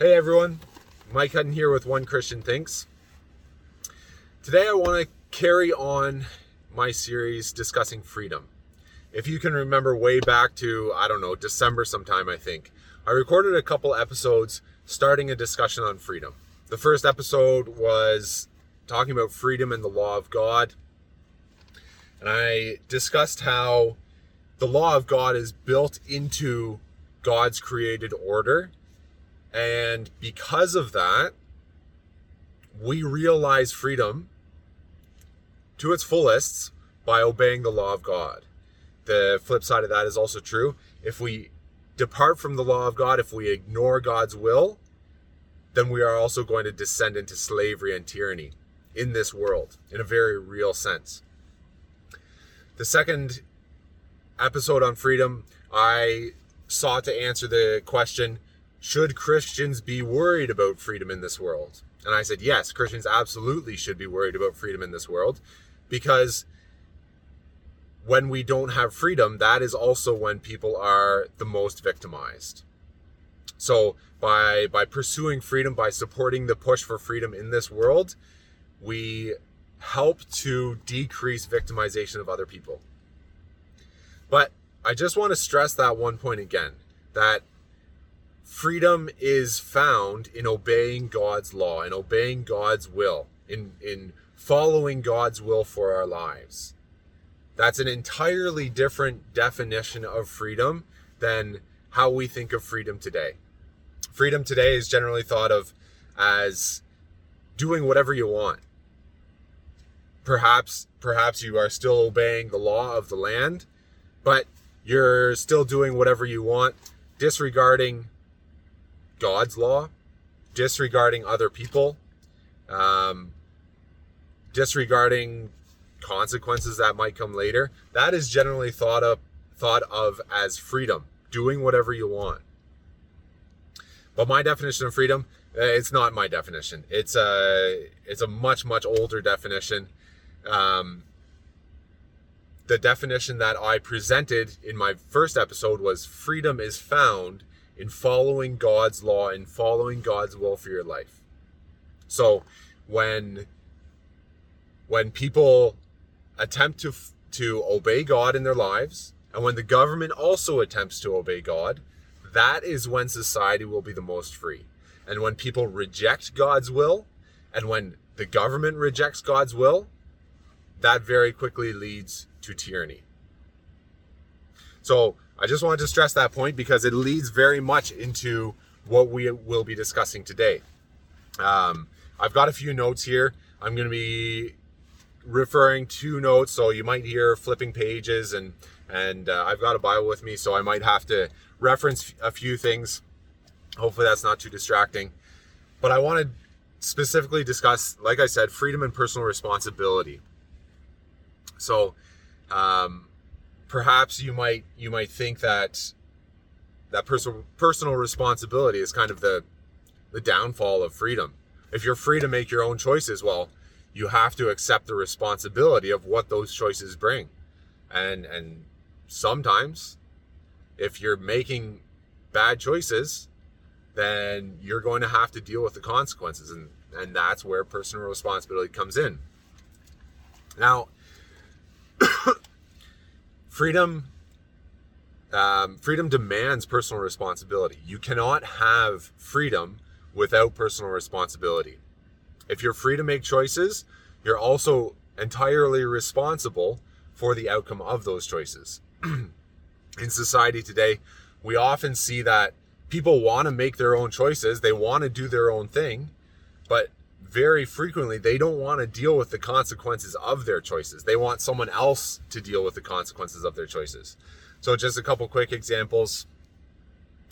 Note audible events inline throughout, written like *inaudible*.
Hey everyone, Mike Hutton here with One Christian Thinks. Today I want to carry on my series discussing freedom. If you can remember way back to, I don't know, December sometime, I think, I recorded a couple episodes starting a discussion on freedom. The first episode was talking about freedom and the law of God. And I discussed how the law of God is built into God's created order and because of that, we realize freedom to its fullest by obeying the law of God. The flip side of that is also true. If we depart from the law of God, if we ignore God's will, then we are also going to descend into slavery and tyranny in this world in a very real sense. The second episode on freedom, I sought to answer the question should Christians be worried about freedom in this world? And I said, yes, Christians absolutely should be worried about freedom in this world because when we don't have freedom, that is also when people are the most victimized. So by by pursuing freedom, by supporting the push for freedom in this world, we help to decrease victimization of other people. But I just want to stress that one point again that freedom is found in obeying God's law, in obeying God's will, in, in following God's will for our lives. That's an entirely different definition of freedom than how we think of freedom today. Freedom today is generally thought of as doing whatever you want. Perhaps perhaps you are still obeying the law of the land, but you're still doing whatever you want, disregarding God's law, disregarding other people, um, disregarding consequences that might come later. That is generally thought of thought of as freedom, doing whatever you want. But my definition of freedom, uh, it's not my definition. It's a it's a much much older definition. Um, the definition that I presented in my first episode was freedom is found in following God's law and following God's will for your life. So when when people attempt to to obey God in their lives and when the government also attempts to obey God, that is when society will be the most free. And when people reject God's will and when the government rejects God's will, that very quickly leads to tyranny. So I just wanted to stress that point because it leads very much into what we will be discussing today. Um, I've got a few notes here. I'm going to be referring to notes, so you might hear flipping pages, and and uh, I've got a Bible with me, so I might have to reference a few things. Hopefully, that's not too distracting. But I want to specifically discuss, like I said, freedom and personal responsibility. So, um, perhaps you might you might think that that personal personal responsibility is kind of the the downfall of freedom. If you're free to make your own choices, well, you have to accept the responsibility of what those choices bring. And and sometimes if you're making bad choices, then you're going to have to deal with the consequences and and that's where personal responsibility comes in. Now, freedom um, freedom demands personal responsibility. You cannot have freedom without personal responsibility. If you're free to make choices, you're also entirely responsible for the outcome of those choices. *clears throat* In society today, we often see that people want to make their own choices, they want to do their own thing, but very frequently they don't want to deal with the consequences of their choices. They want someone else to deal with the consequences of their choices. So, just a couple quick examples.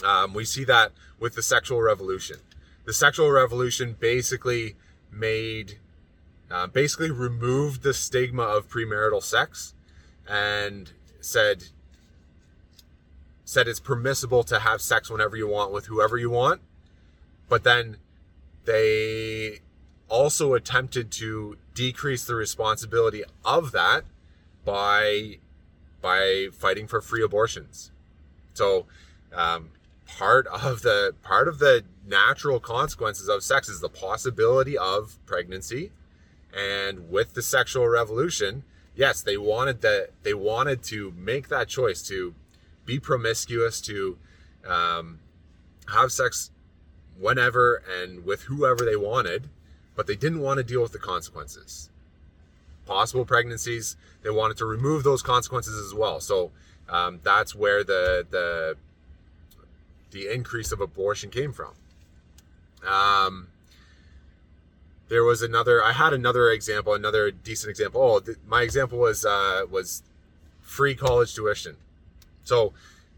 Um, we see that with the sexual revolution. The sexual revolution basically made, uh, basically removed the stigma of premarital sex and said, said it's permissible to have sex whenever you want with whoever you want. But then they also attempted to decrease the responsibility of that by by fighting for free abortions. So um, part of the part of the natural consequences of sex is the possibility of pregnancy and with the sexual revolution yes they wanted that they wanted to make that choice to be promiscuous to um, have sex whenever and with whoever they wanted but they didn't want to deal with the consequences possible pregnancies they wanted to remove those consequences as well so um, that's where the the the increase of abortion came from. Um, there was another. I had another example, another decent example. Oh, th- my example was uh, was free college tuition. So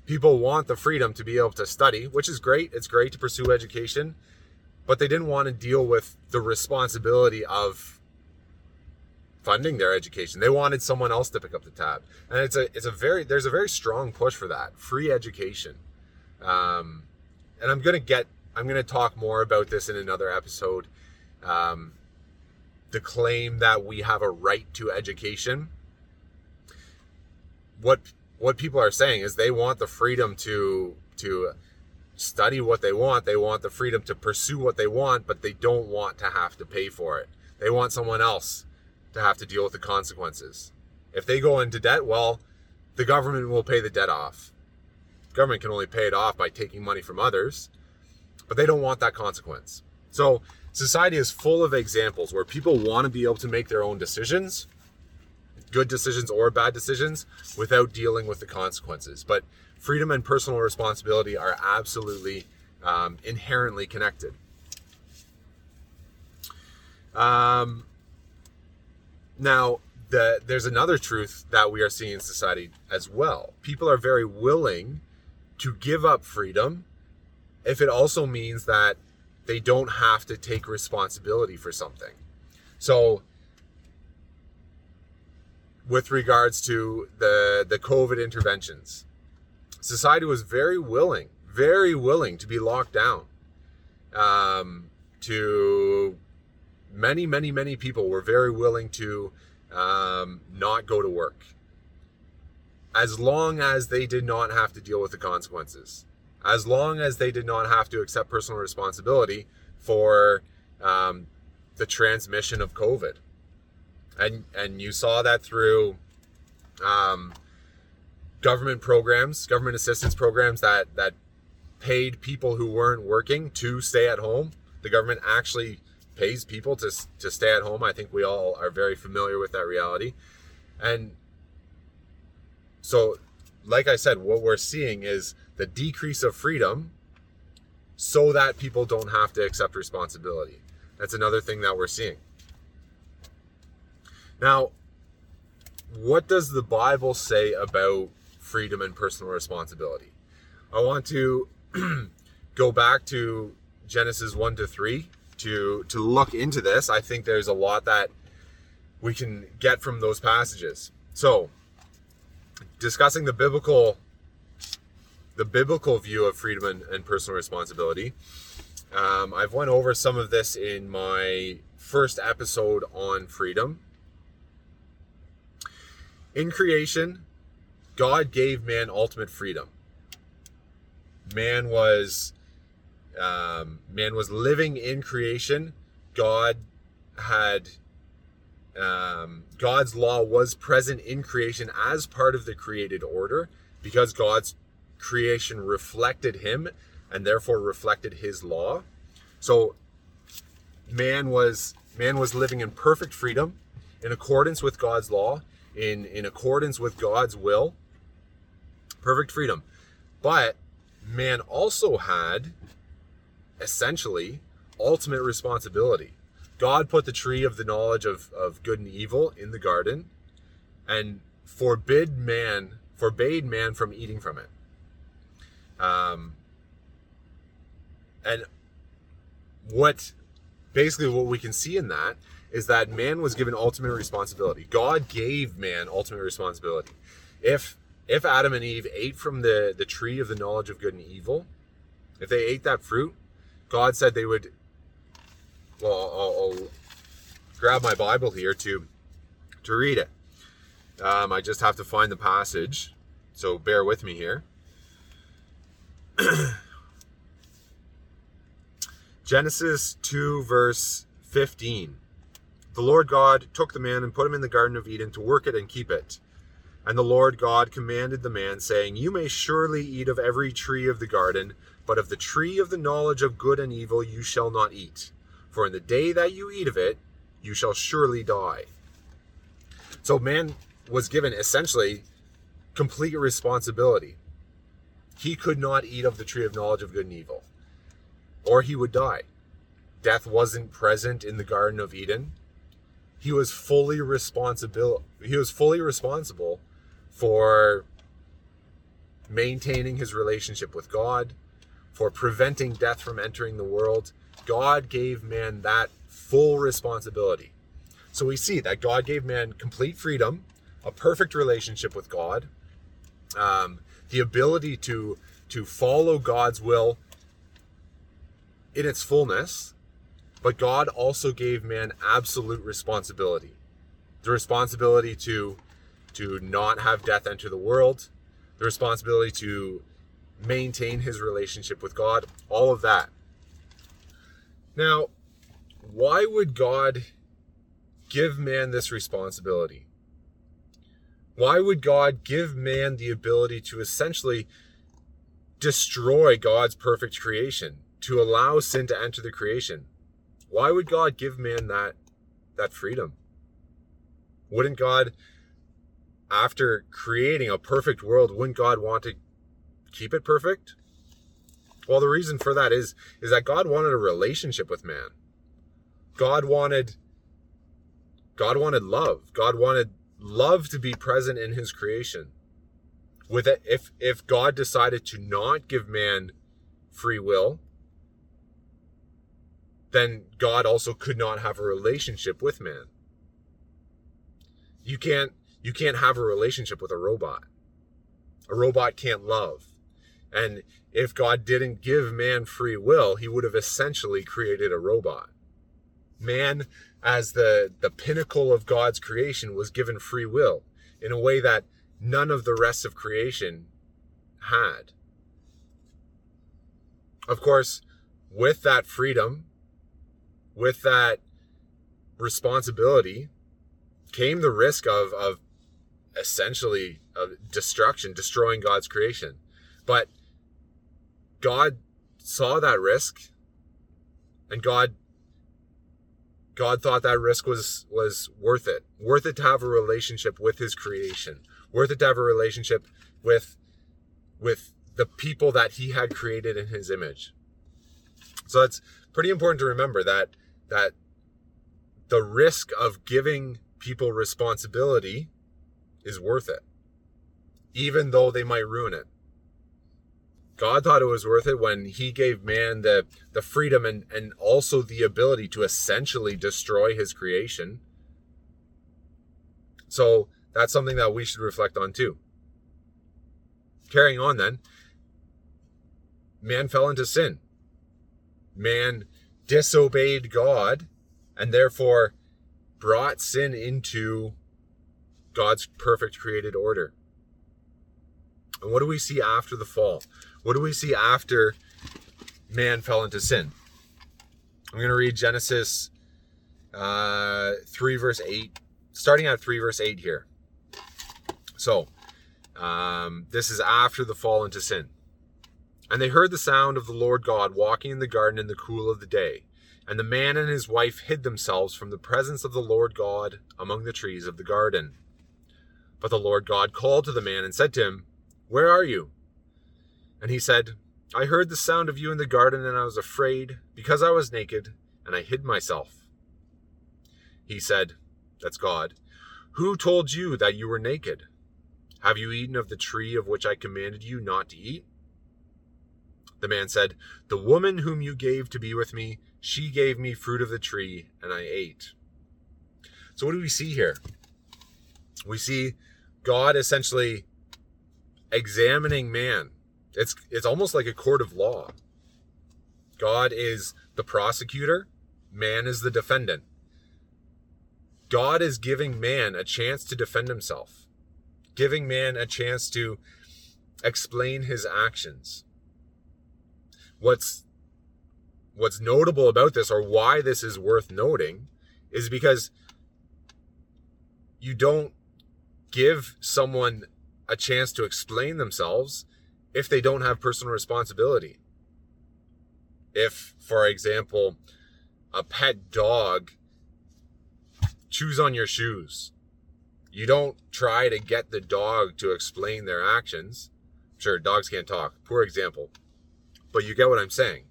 people want the freedom to be able to study, which is great. It's great to pursue education, but they didn't want to deal with the responsibility of funding their education. They wanted someone else to pick up the tab, and it's a it's a very there's a very strong push for that free education. Um, and I'm gonna get I'm gonna talk more about this in another episode. Um, the claim that we have a right to education. What what people are saying is they want the freedom to to study what they want. They want the freedom to pursue what they want, but they don't want to have to pay for it. They want someone else to have to deal with the consequences. If they go into debt, well, the government will pay the debt off government can only pay it off by taking money from others, but they don't want that consequence. So society is full of examples where people want to be able to make their own decisions, good decisions or bad decisions, without dealing with the consequences. But freedom and personal responsibility are absolutely um, inherently connected. Um, now, the, there's another truth that we are seeing in society as well. People are very willing to give up freedom if it also means that they don't have to take responsibility for something. So, with regards to the the COVID interventions, society was very willing, very willing to be locked down. Um, to many, many, many people were very willing to um, not go to work as long as they did not have to deal with the consequences, as long as they did not have to accept personal responsibility for um, the transmission of COVID. And, and you saw that through um, government programs, government assistance programs that, that paid people who weren't working to stay at home. The government actually pays people to, to stay at home. I think we all are very familiar with that reality. And so, like I said, what we're seeing is the decrease of freedom so that people don't have to accept responsibility. That's another thing that we're seeing. Now, what does the Bible say about freedom and personal responsibility? I want to *clears throat* go back to Genesis 1 to 3 to to look into this. I think there's a lot that we can get from those passages. So, discussing the biblical the biblical view of freedom and, and personal responsibility. Um, I've went over some of this in my first episode on freedom. In creation, God gave man ultimate freedom. Man was um, man was living in creation. God had um, God's law was present in creation as part of the created order because God's creation reflected him and therefore reflected his law. So man was man was living in perfect freedom in accordance with God's law, in in accordance with God's will. Perfect freedom. But man also had essentially ultimate responsibility. God put the tree of the knowledge of, of good and evil in the garden and forbid man, forbade man from eating from it. Um, and what basically what we can see in that is that man was given ultimate responsibility. God gave man ultimate responsibility. If if Adam and Eve ate from the, the tree of the knowledge of good and evil, if they ate that fruit, God said they would well, I'll, I'll, grab my Bible here to to read it. Um, I just have to find the passage, so bear with me here. *clears throat* Genesis 2, verse 15. The Lord God took the man and put him in the Garden of Eden to work it and keep it. And the Lord God commanded the man, saying, You may surely eat of every tree of the garden, but of the tree of the knowledge of good and evil you shall not eat. For in the day that you eat of it, you shall surely die. So man was given essentially complete responsibility. He could not eat of the tree of knowledge of good and evil, or he would die. Death wasn't present in the Garden of Eden. He was fully responsible. He was fully responsible for maintaining his relationship with God, for preventing death from entering the world. God gave man that full responsibility. So we see that God gave man complete freedom, a perfect relationship with God, um, the ability to to follow God's will in its fullness, but God also gave man absolute responsibility. The responsibility to to not have death enter the world, the responsibility to maintain his relationship with God, all of that. Now, why would God give man this responsibility? Why would God give man the ability to essentially destroy God's perfect creation, to allow sin to enter the creation? Why would God give man that that freedom? Wouldn't God after creating a perfect world, wouldn't God want to keep it perfect? Well, the reason for that is is that God wanted a relationship with man. God wanted God wanted love. God wanted love to be present in his creation. With it, if if God decided to not give man free will, then God also could not have a relationship with man. You can't you can't have a relationship with a robot. A robot can't love. And if God didn't give man free will, he would have essentially created a robot. Man, as the, the pinnacle of God's creation, was given free will in a way that none of the rest of creation had. Of course, with that freedom, with that responsibility, came the risk of, of essentially of destruction, destroying God's creation. But God saw that risk and God God thought that risk was was worth it. Worth it to have a relationship with his creation. Worth it to have a relationship with with the people that he had created in his image. So it's pretty important to remember that that the risk of giving people responsibility is worth it, even though they might ruin it. God thought it was worth it when he gave man the, the freedom and, and also the ability to essentially destroy his creation. So that's something that we should reflect on too. Carrying on then, man fell into sin. Man disobeyed God and therefore brought sin into God's perfect created order. And what do we see after the fall? What do we see after man fell into sin? I'm going to read Genesis uh, 3, verse 8, starting at 3, verse 8 here. So, um, this is after the fall into sin. And they heard the sound of the Lord God walking in the garden in the cool of the day. And the man and his wife hid themselves from the presence of the Lord God among the trees of the garden. But the Lord God called to the man and said to him, Where are you? And he said, I heard the sound of you in the garden, and I was afraid, because I was naked, and I hid myself. He said, That's God. Who told you that you were naked? Have you eaten of the tree of which I commanded you not to eat? The man said, The woman whom you gave to be with me, she gave me fruit of the tree, and I ate. So, what do we see here? We see God essentially examining man. It's it's almost like a court of law. God is the prosecutor, man is the defendant. God is giving man a chance to defend himself, giving man a chance to explain his actions. What's what's notable about this or why this is worth noting is because you don't give someone a chance to explain themselves if they don't have personal responsibility. If, for example, a pet dog chews on your shoes, you don't try to get the dog to explain their actions. Sure, dogs can't talk. Poor example. But you get what I'm saying.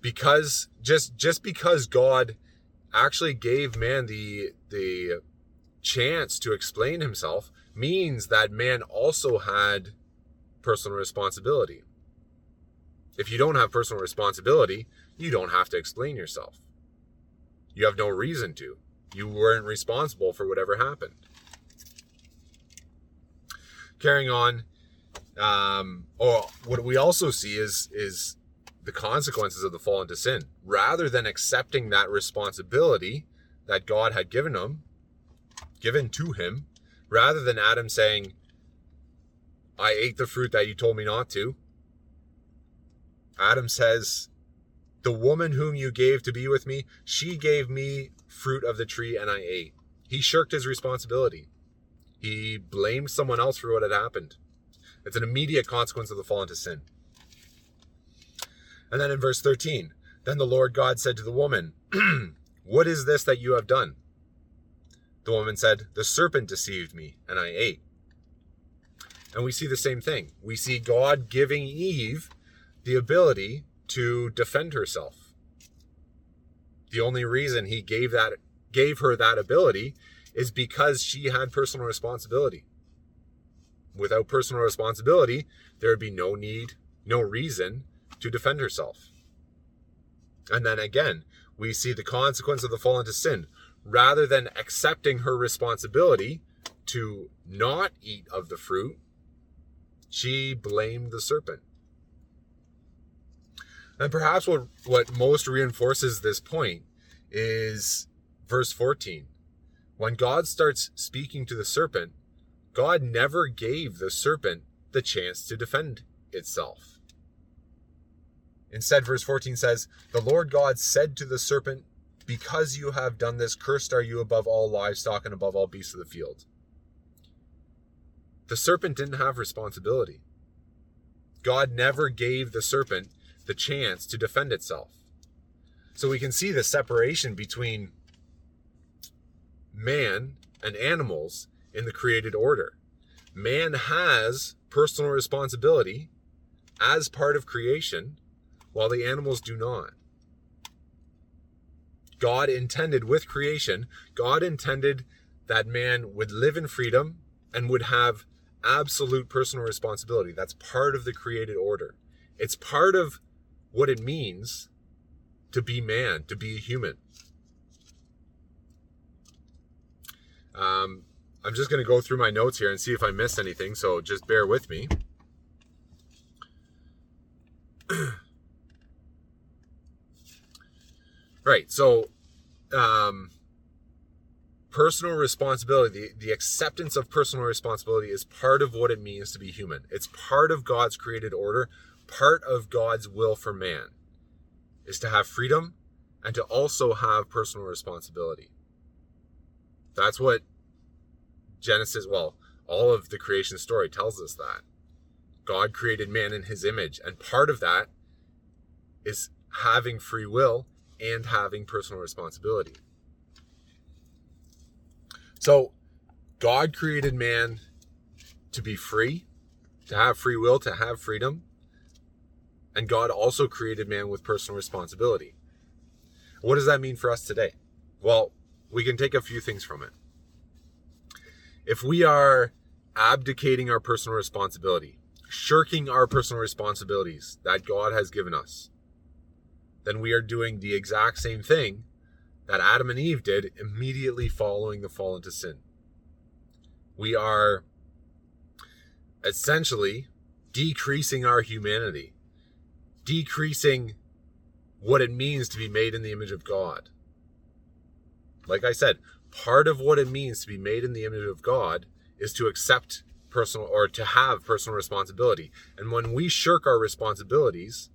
Because just just because God actually gave man the the chance to explain himself means that man also had personal responsibility. If you don't have personal responsibility, you don't have to explain yourself. You have no reason to. You weren't responsible for whatever happened. Carrying on, um, or what we also see is is the consequences of the fall into sin. Rather than accepting that responsibility that God had given him, given to him, rather than Adam saying, I ate the fruit that you told me not to. Adam says, The woman whom you gave to be with me, she gave me fruit of the tree and I ate. He shirked his responsibility. He blamed someone else for what had happened. It's an immediate consequence of the fall into sin. And then in verse 13, then the Lord God said to the woman, *clears throat* What is this that you have done? The woman said, The serpent deceived me, and I ate. And we see the same thing. We see God giving Eve the ability to defend herself. The only reason he gave that gave her that ability is because she had personal responsibility. Without personal responsibility, there would be no need, no reason to defend herself. And then again, we see the consequence of the fall into sin. Rather than accepting her responsibility to not eat of the fruit, she blamed the serpent. And perhaps what, what most reinforces this point is verse 14. When God starts speaking to the serpent, God never gave the serpent the chance to defend itself. Instead, verse 14 says, The Lord God said to the serpent, Because you have done this, cursed are you above all livestock and above all beasts of the field. The serpent didn't have responsibility. God never gave the serpent the chance to defend itself. So we can see the separation between man and animals in the created order. Man has personal responsibility as part of creation, while the animals do not. God intended with creation, God intended that man would live in freedom and would have absolute personal responsibility. That's part of the created order. It's part of what it means to be man, to be a human. Um, I'm just going to go through my notes here and see if I missed anything, so just bear with me. *clears throat* right, so um, personal responsibility, the, the acceptance of personal responsibility is part of what it means to be human. It's part of God's created order, part of God's will for man is to have freedom and to also have personal responsibility. That's what Genesis, well, all of the creation story tells us that. God created man in his image, and part of that is having free will and having personal responsibility. So, God created man to be free, to have free will, to have freedom. And God also created man with personal responsibility. What does that mean for us today? Well, we can take a few things from it. If we are abdicating our personal responsibility, shirking our personal responsibilities that God has given us, then we are doing the exact same thing that Adam and Eve did immediately following the fall into sin. We are essentially decreasing our humanity, decreasing what it means to be made in the image of God. Like I said, part of what it means to be made in the image of God is to accept personal or to have personal responsibility. And when we shirk our responsibilities,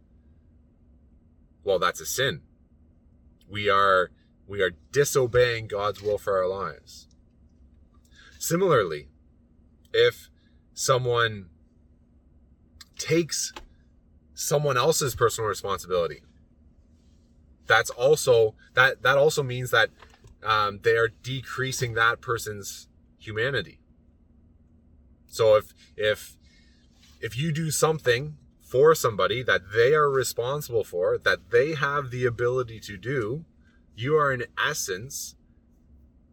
well, that's a sin. We are we are disobeying God's will for our lives. Similarly, if someone takes someone else's personal responsibility, that's also that that also means that um, they are decreasing that person's humanity. So if if if you do something for somebody that they are responsible for, that they have the ability to do, you are in essence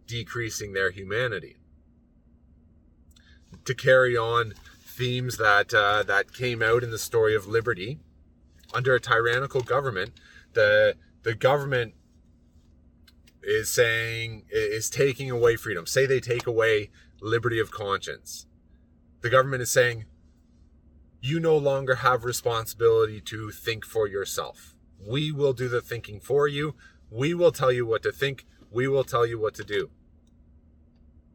decreasing their humanity. To carry on themes that uh, that came out in the story of liberty, under a tyrannical government, the the government is saying is taking away freedom. Say they take away liberty of conscience. The government is saying you no longer have responsibility to think for yourself. We will do the thinking for you. We will tell you what to think. We will tell you what to do.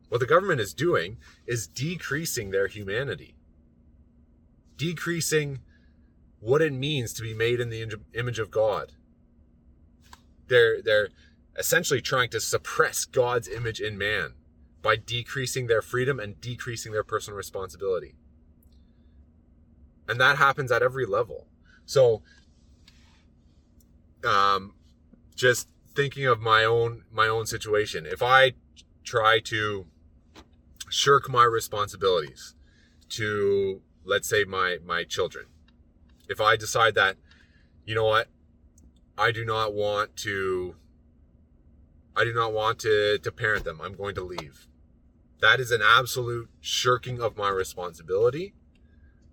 What the government is doing is decreasing their humanity, decreasing what it means to be made in the image of God. They're, they're essentially trying to suppress God's image in man by decreasing their freedom and decreasing their personal responsibility. And that happens at every level. So, um, just thinking of my own my own situation if i try to shirk my responsibilities to let's say my my children if i decide that you know what? I do not want to i do not want to to parent them. I'm going to leave. That is an absolute shirking of my responsibility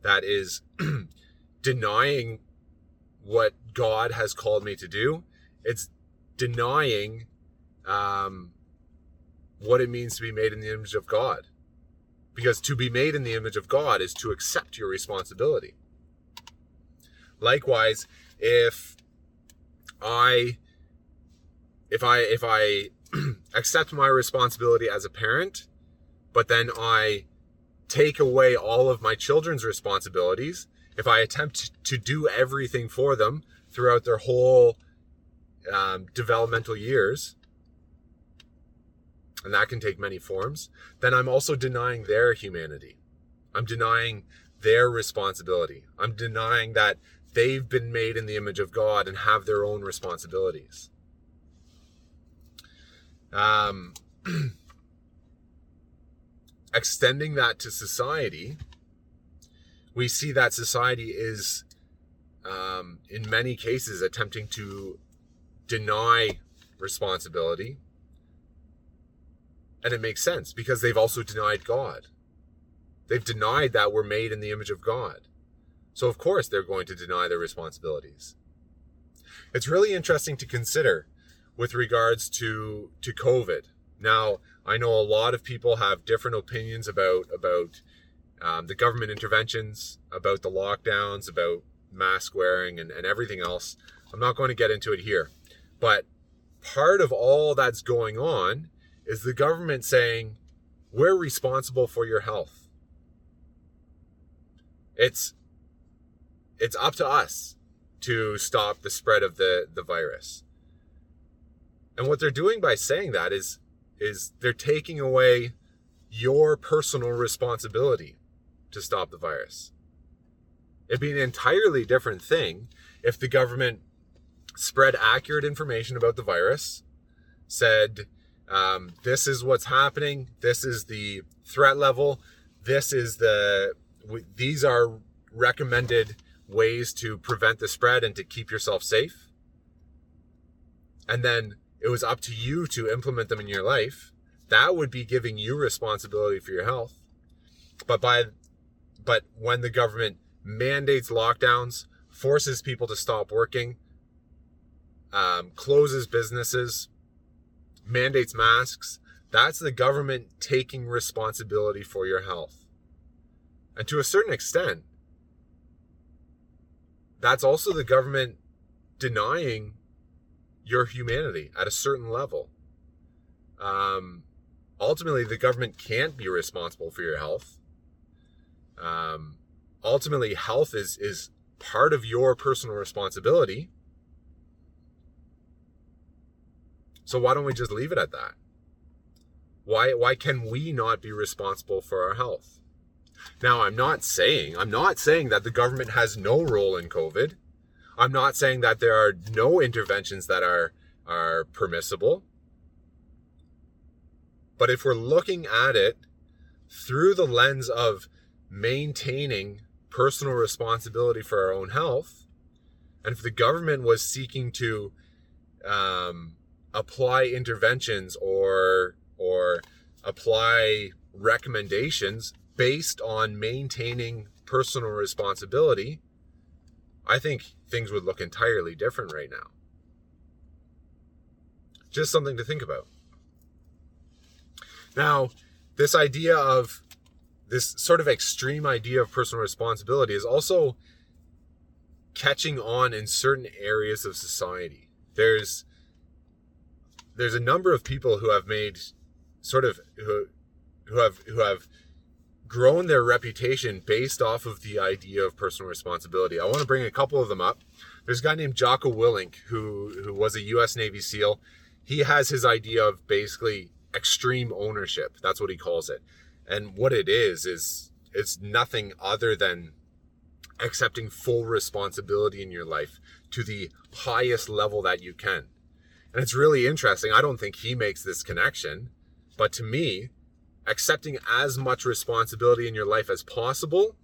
that is *clears throat* denying what god has called me to do it's denying um, what it means to be made in the image of God. Because to be made in the image of God is to accept your responsibility. Likewise, if I if I if I *clears throat* accept my responsibility as a parent, but then I take away all of my children's responsibilities, if I attempt to do everything for them throughout their whole um, developmental years, and that can take many forms, then I'm also denying their humanity. I'm denying their responsibility. I'm denying that they've been made in the image of God and have their own responsibilities. Um, *clears throat* extending that to society, we see that society is, um, in many cases, attempting to deny responsibility. And it makes sense because they've also denied God. They've denied that we're made in the image of God. So, of course, they're going to deny their responsibilities. It's really interesting to consider with regards to, to COVID. Now, I know a lot of people have different opinions about, about um, the government interventions, about the lockdowns, about mask wearing, and, and everything else. I'm not going to get into it here. But part of all that's going on is the government saying, we're responsible for your health. It's it's up to us to stop the spread of the, the virus. And what they're doing by saying that is is they're taking away your personal responsibility to stop the virus. It'd be an entirely different thing if the government spread accurate information about the virus, said, um, this is what's happening, this is the threat level, this is the, these are recommended ways to prevent the spread and to keep yourself safe. And then it was up to you to implement them in your life. That would be giving you responsibility for your health. But by, but when the government mandates lockdowns, forces people to stop working, um, closes businesses, mandates masks. That's the government taking responsibility for your health. And to a certain extent, that's also the government denying your humanity at a certain level. Um, ultimately, the government can't be responsible for your health. Um, ultimately, health is is part of your personal responsibility So why don't we just leave it at that? Why why can we not be responsible for our health? Now, I'm not saying I'm not saying that the government has no role in COVID. I'm not saying that there are no interventions that are are permissible. But if we're looking at it through the lens of maintaining personal responsibility for our own health, and if the government was seeking to um, apply interventions or or apply recommendations based on maintaining personal responsibility, I think things would look entirely different right now. Just something to think about. Now, this idea of this sort of extreme idea of personal responsibility is also catching on in certain areas of society. There's there's a number of people who have made sort of who who have who have grown their reputation based off of the idea of personal responsibility. I want to bring a couple of them up. There's a guy named Jocko Willink who who was a US Navy SEAL. He has his idea of basically extreme ownership. That's what he calls it. And what it is is it's nothing other than accepting full responsibility in your life to the highest level that you can. And it's really interesting. I don't think he makes this connection, but to me, accepting as much responsibility in your life as possible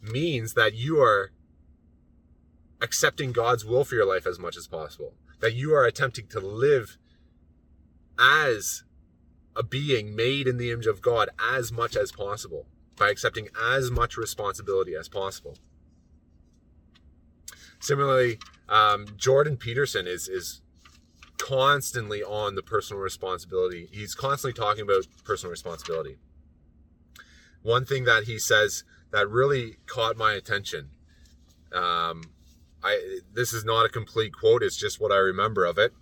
means that you are accepting God's will for your life as much as possible. That you are attempting to live as a being made in the image of God as much as possible by accepting as much responsibility as possible. Similarly, um, Jordan Peterson is is constantly on the personal responsibility. He's constantly talking about personal responsibility. One thing that he says that really caught my attention. Um, I this is not a complete quote; it's just what I remember of it.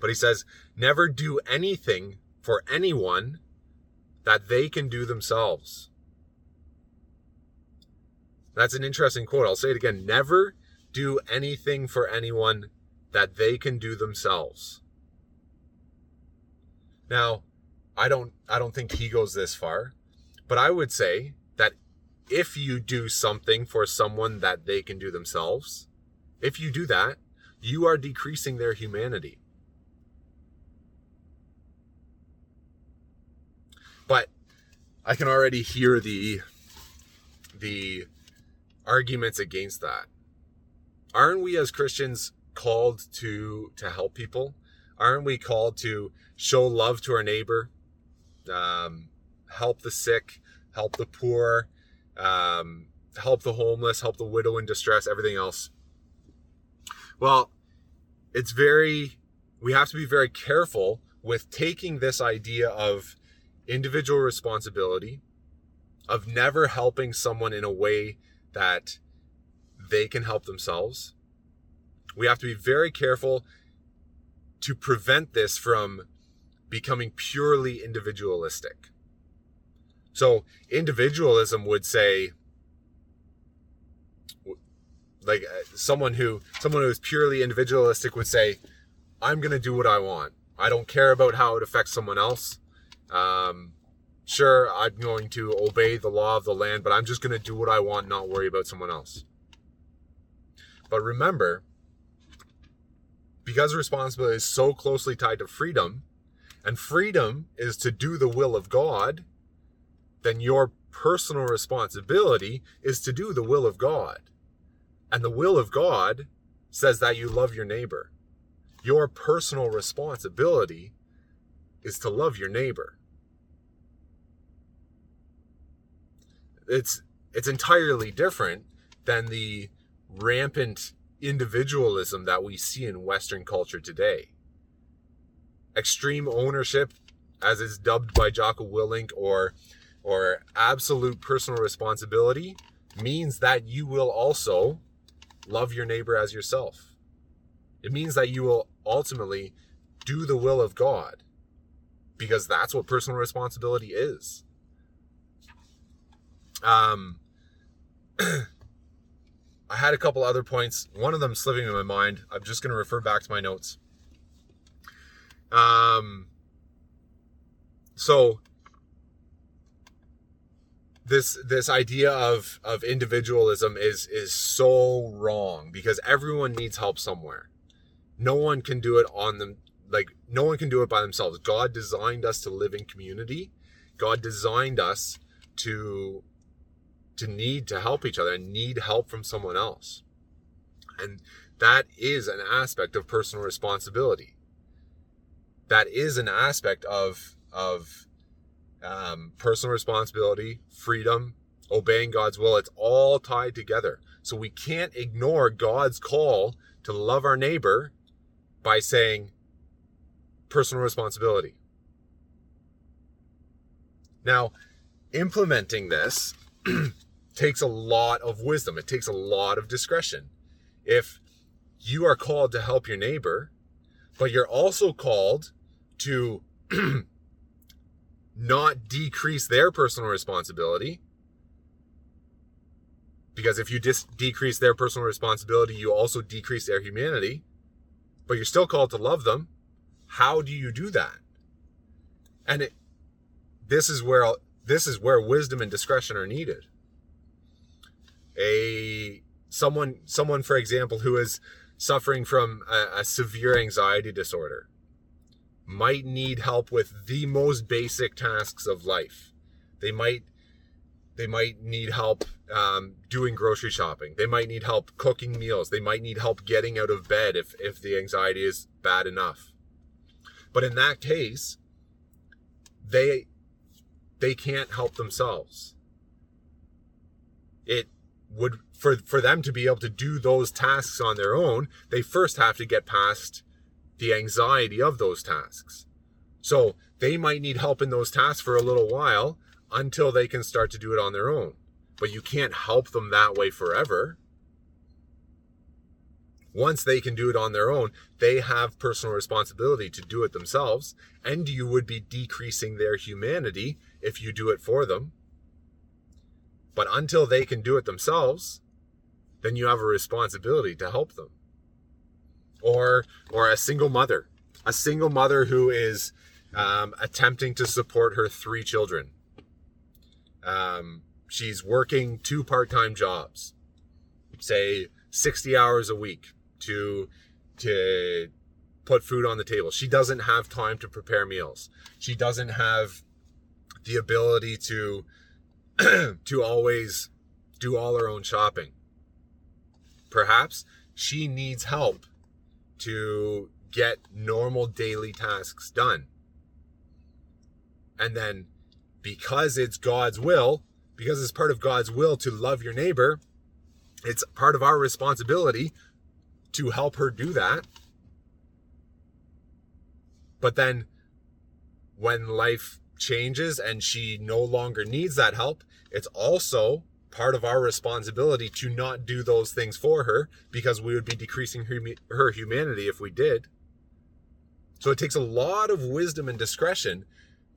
But he says, "Never do anything for anyone that they can do themselves." That's an interesting quote. I'll say it again. Never do anything for anyone that they can do themselves. Now, I don't I don't think he goes this far, but I would say that if you do something for someone that they can do themselves, if you do that, you are decreasing their humanity. But I can already hear the the arguments against that. Aren't we as Christians called to to help people? Aren't we called to show love to our neighbor, um, help the sick, help the poor, um, help the homeless, help the widow in distress, everything else? Well, it's very we have to be very careful with taking this idea of individual responsibility of never helping someone in a way that they can help themselves. We have to be very careful to prevent this from becoming purely individualistic. So, individualism would say, like uh, someone who someone who is purely individualistic would say, "I'm going to do what I want. I don't care about how it affects someone else. Um, sure, I'm going to obey the law of the land, but I'm just going to do what I want, not worry about someone else. But remember, because responsibility is so closely tied to freedom, and freedom is to do the will of God, then your personal responsibility is to do the will of God. And the will of God says that you love your neighbor. Your personal responsibility is to love your neighbor. it's it's entirely different than the rampant individualism that we see in Western culture today. Extreme ownership, as is dubbed by Jocko Willink, or or absolute personal responsibility, means that you will also love your neighbor as yourself. It means that you will ultimately do the will of God, because that's what personal responsibility is. Um, *clears throat* I had a couple other points. One of them slipping in my mind. I'm just going to refer back to my notes. Um, so this this idea of of individualism is is so wrong because everyone needs help somewhere. No one can do it on them like no one can do it by themselves. God designed us to live in community. God designed us to to need to help each other and need help from someone else. And that is an aspect of personal responsibility. That is an aspect of of um, personal responsibility, freedom, obeying God's will. It's all tied together. So we can't ignore God's call to love our neighbor by saying personal responsibility. Now, implementing this *clears throat* takes a lot of wisdom. It takes a lot of discretion. If you are called to help your neighbor, but you're also called to *clears throat* not decrease their personal responsibility. Because if you dis- decrease their personal responsibility, you also decrease their humanity, but you're still called to love them. How do you do that? And it, this is where this is where wisdom and discretion are needed. A someone someone for example who is suffering from a, a severe anxiety disorder might need help with the most basic tasks of life. They might they might need help um, doing grocery shopping. They might need help cooking meals. They might need help getting out of bed if if the anxiety is bad enough. But in that case, they they can't help themselves. It would for for them to be able to do those tasks on their own, they first have to get past the anxiety of those tasks. So they might need help in those tasks for a little while until they can start to do it on their own. But you can't help them that way forever. Once they can do it on their own, they have personal responsibility to do it themselves, and you would be decreasing their humanity if you do it for them. But until they can do it themselves, then you have a responsibility to help them or or a single mother, a single mother who is um, attempting to support her three children. Um, she's working two part-time jobs, say 60 hours a week to to put food on the table. She doesn't have time to prepare meals. She doesn't have the ability to *clears throat* to always do all her own shopping. Perhaps she needs help to get normal daily tasks done. And then because it's God's will, because it's part of God's will to love your neighbor, it's part of our responsibility to help her do that. But then when life changes and she no longer needs that help, it's also part of our responsibility to not do those things for her because we would be decreasing her, her humanity if we did. So it takes a lot of wisdom and discretion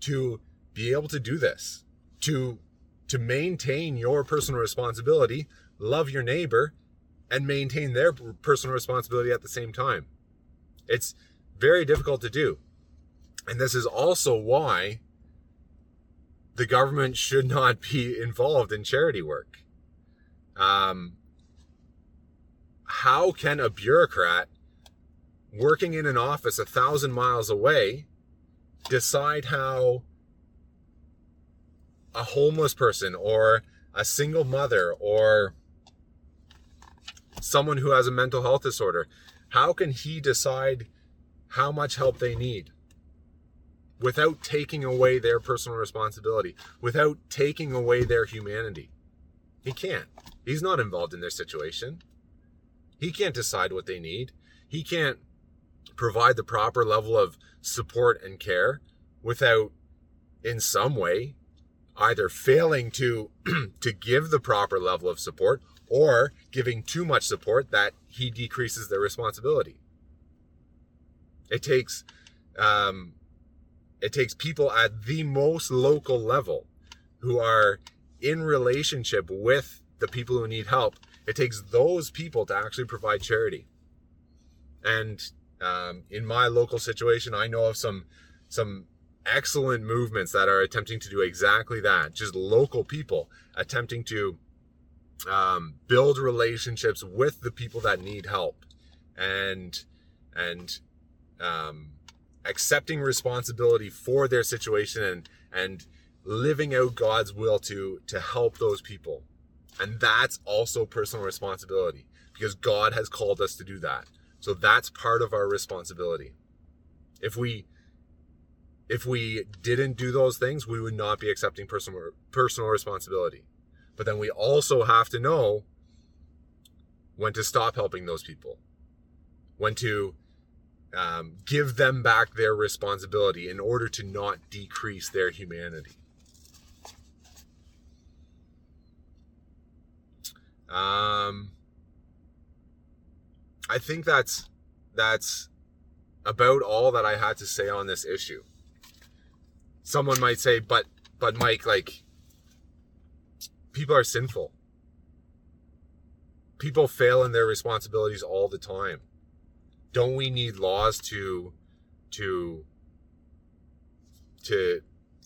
to be able to do this, to to maintain your personal responsibility, love your neighbor, and maintain their personal responsibility at the same time. It's very difficult to do. And this is also why the government should not *laughs* be involved in charity work. Um, how can a bureaucrat working in an office a thousand miles away decide how a homeless person or a single mother or someone who has a mental health disorder, how can he decide how much help they need? Without taking away their personal responsibility, without taking away their humanity. He can't. He's not involved in their situation. He can't decide what they need. He can't provide the proper level of support and care without, in some way, either failing to *clears throat* to give the proper level of support or giving too much support that he decreases their responsibility. It takes um, it takes people at the most local level who are in relationship with the people who need help. It takes those people to actually provide charity. And Um, in my local situation, I know of some some excellent movements that are attempting to do exactly that. Just local people attempting to um, build relationships with the people that need help, and and um, accepting responsibility for their situation and and living out God's will to to help those people. And that's also personal responsibility because God has called us to do that. So that's part of our responsibility. If we if we didn't do those things, we would not be accepting personal personal responsibility. But then we also have to know when to stop helping those people, when to um, give them back their responsibility in order to not decrease their humanity. Um, I think that's that's about all that I had to say on this issue. Someone might say, "But but Mike, like people are sinful. People fail in their responsibilities all the time. Don't we need laws to to to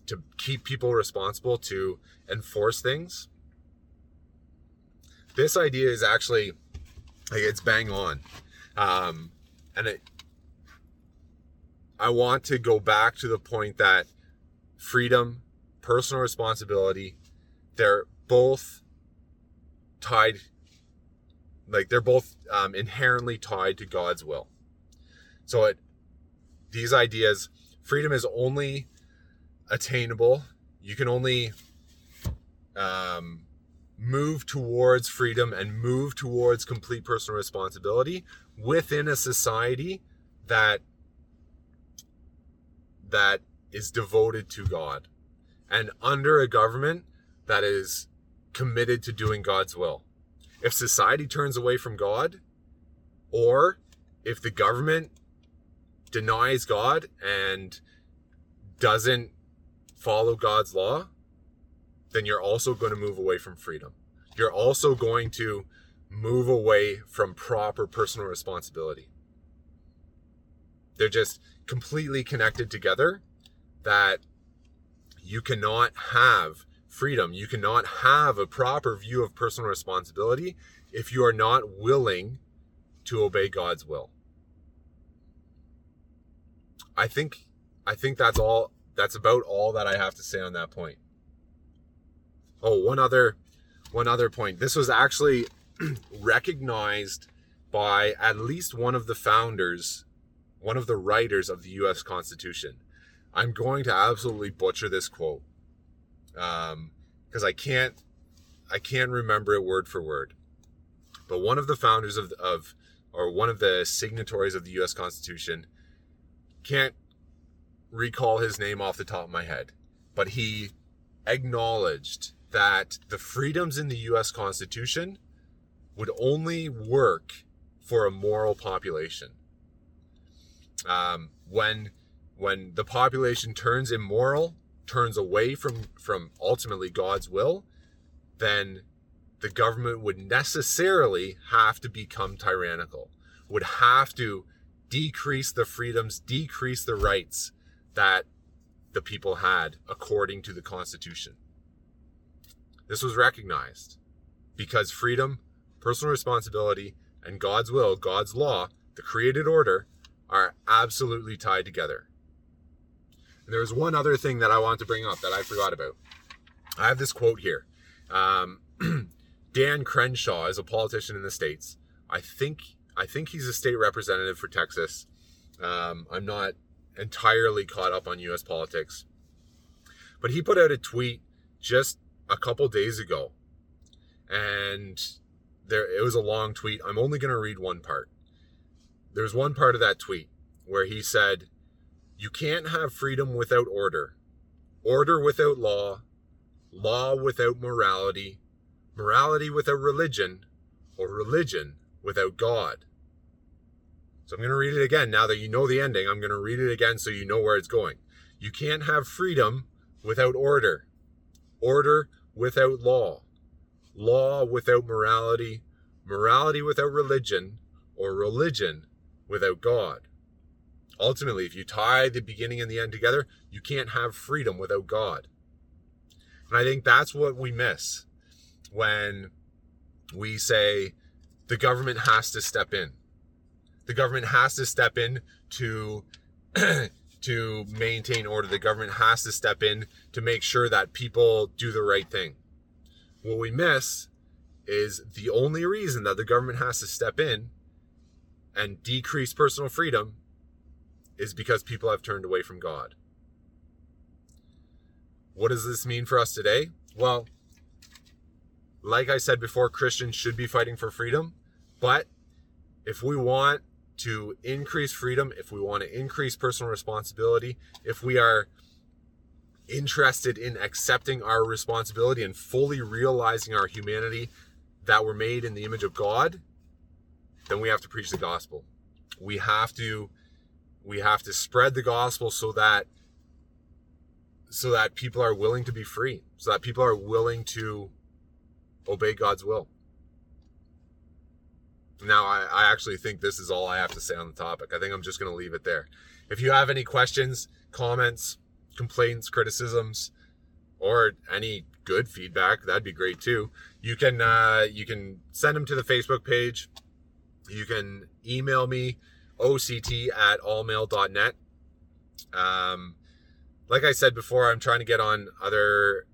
to keep people responsible to enforce things?" This idea is actually like it's bang on. Um, and it, I want to go back to the point that freedom, personal responsibility, they're both tied, like they're both um, inherently tied to God's will. So it, these ideas, freedom is only attainable. You can only um, move towards freedom and move towards complete personal responsibility within a society that that is devoted to God and under a government that is committed to doing God's will. If society turns away from God or if the government denies God and doesn't follow God's law, then you're also going to move away from freedom. You're also going to move away from proper personal responsibility. They're just completely connected together that you cannot have freedom. You cannot have a proper view of personal responsibility if you are not willing to obey God's will. I think I think that's all that's about all that I have to say on that point. Oh, one other one other point. This was actually *clears throat* recognized by at least one of the founders, one of the writers of the US Constitution. I'm going to absolutely butcher this quote. Um, because I can't I can't remember it word for word. But one of the founders of of or one of the signatories of the US Constitution can't recall his name off the top of my head, but he acknowledged that the freedoms in the US Constitution would only work for a moral population. Um, when when the population turns immoral, turns away from from ultimately God's will, then the government would necessarily have to become tyrannical, would have to decrease the freedoms, decrease the rights that the people had according to the Constitution. This was recognized because freedom, personal responsibility, and God's will, God's law, the created order, are absolutely tied together. And there's one other thing that I want to bring up that I forgot about. I have this quote here. Um, *clears throat* Dan Crenshaw is a politician in the states. I think I think he's a state representative for Texas. Um, I'm not entirely caught up on U.S. politics, but he put out a tweet just a couple days ago. And there it was a long tweet. I'm only going to read one part. There's one part of that tweet where he said, "You can't have freedom without order. Order without law, law without morality, morality without religion, or religion without God." So I'm going to read it again. Now that you know the ending, I'm going to read it again so you know where it's going. You can't have freedom without order. Order without law, law without morality, morality without religion, or religion without God. Ultimately, if you tie the beginning and the end together, you can't have freedom without God. And I think that's what we miss when we say the government has to step in. The government has to step in to *clears throat* to maintain order. The government has to step in to make sure that people do the right thing. What we miss is the only reason that the government has to step in and decrease personal freedom is because people have turned away from God. What does this mean for us today? Well, like I said before, Christians should be fighting for freedom, but if we want to increase freedom, if we want to increase personal responsibility, if we are interested in accepting our responsibility and fully realizing our humanity that we're made in the image of God, then we have to preach the gospel. We have to we have to spread the gospel so that so that people are willing to be free, so that people are willing to obey God's will. Now, I, I actually think this is all I have to say on the topic. I think I'm just going to leave it there. If you have any questions, comments, complaints, criticisms, or any good feedback, that'd be great too. You can uh, you can send them to the Facebook page. You can email me oct at allmail.net. Um, like I said before, I'm trying to get on other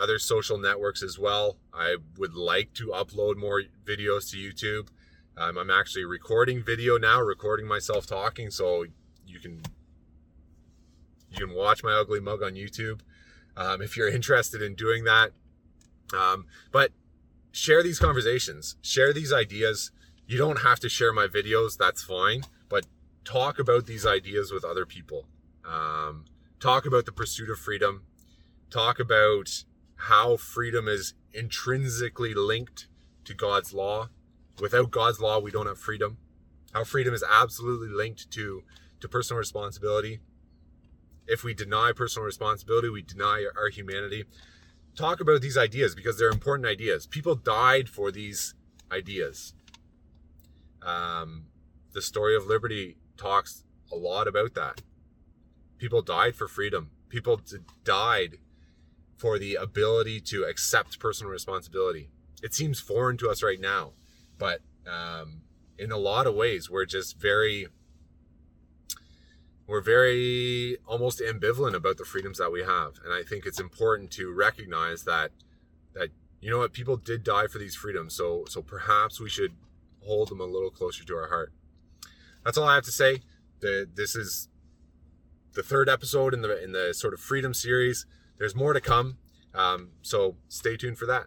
other social networks as well. I would like to upload more videos to YouTube. Um, I'm actually recording video now, recording myself talking, so you can you can watch my ugly mug on YouTube um, if you're *laughs* interested in doing that. Um, but share these conversations, share these ideas. You don't have to share my videos, that's fine, but talk about these ideas with other people. Um, talk about the pursuit of freedom. Talk about how freedom is intrinsically linked to God's law. Without God's law, we don't have freedom. How freedom is absolutely linked to, to personal responsibility. If we deny personal responsibility, we deny our humanity. Talk about these ideas because they're important ideas. People died for these ideas. Um, the story of liberty talks a lot about that. People died for freedom. People died for the ability to accept personal responsibility. It seems foreign to us right now, but um, in a lot of ways, we're just very, we're very almost ambivalent about the freedoms that we have, and I think it's important to recognize that that you know what people did die for these freedoms, so so perhaps we should hold them a little closer to our heart. That's all I have to say. The, this is the third episode in the in the sort of freedom series. There's more to come, um, so stay tuned for that.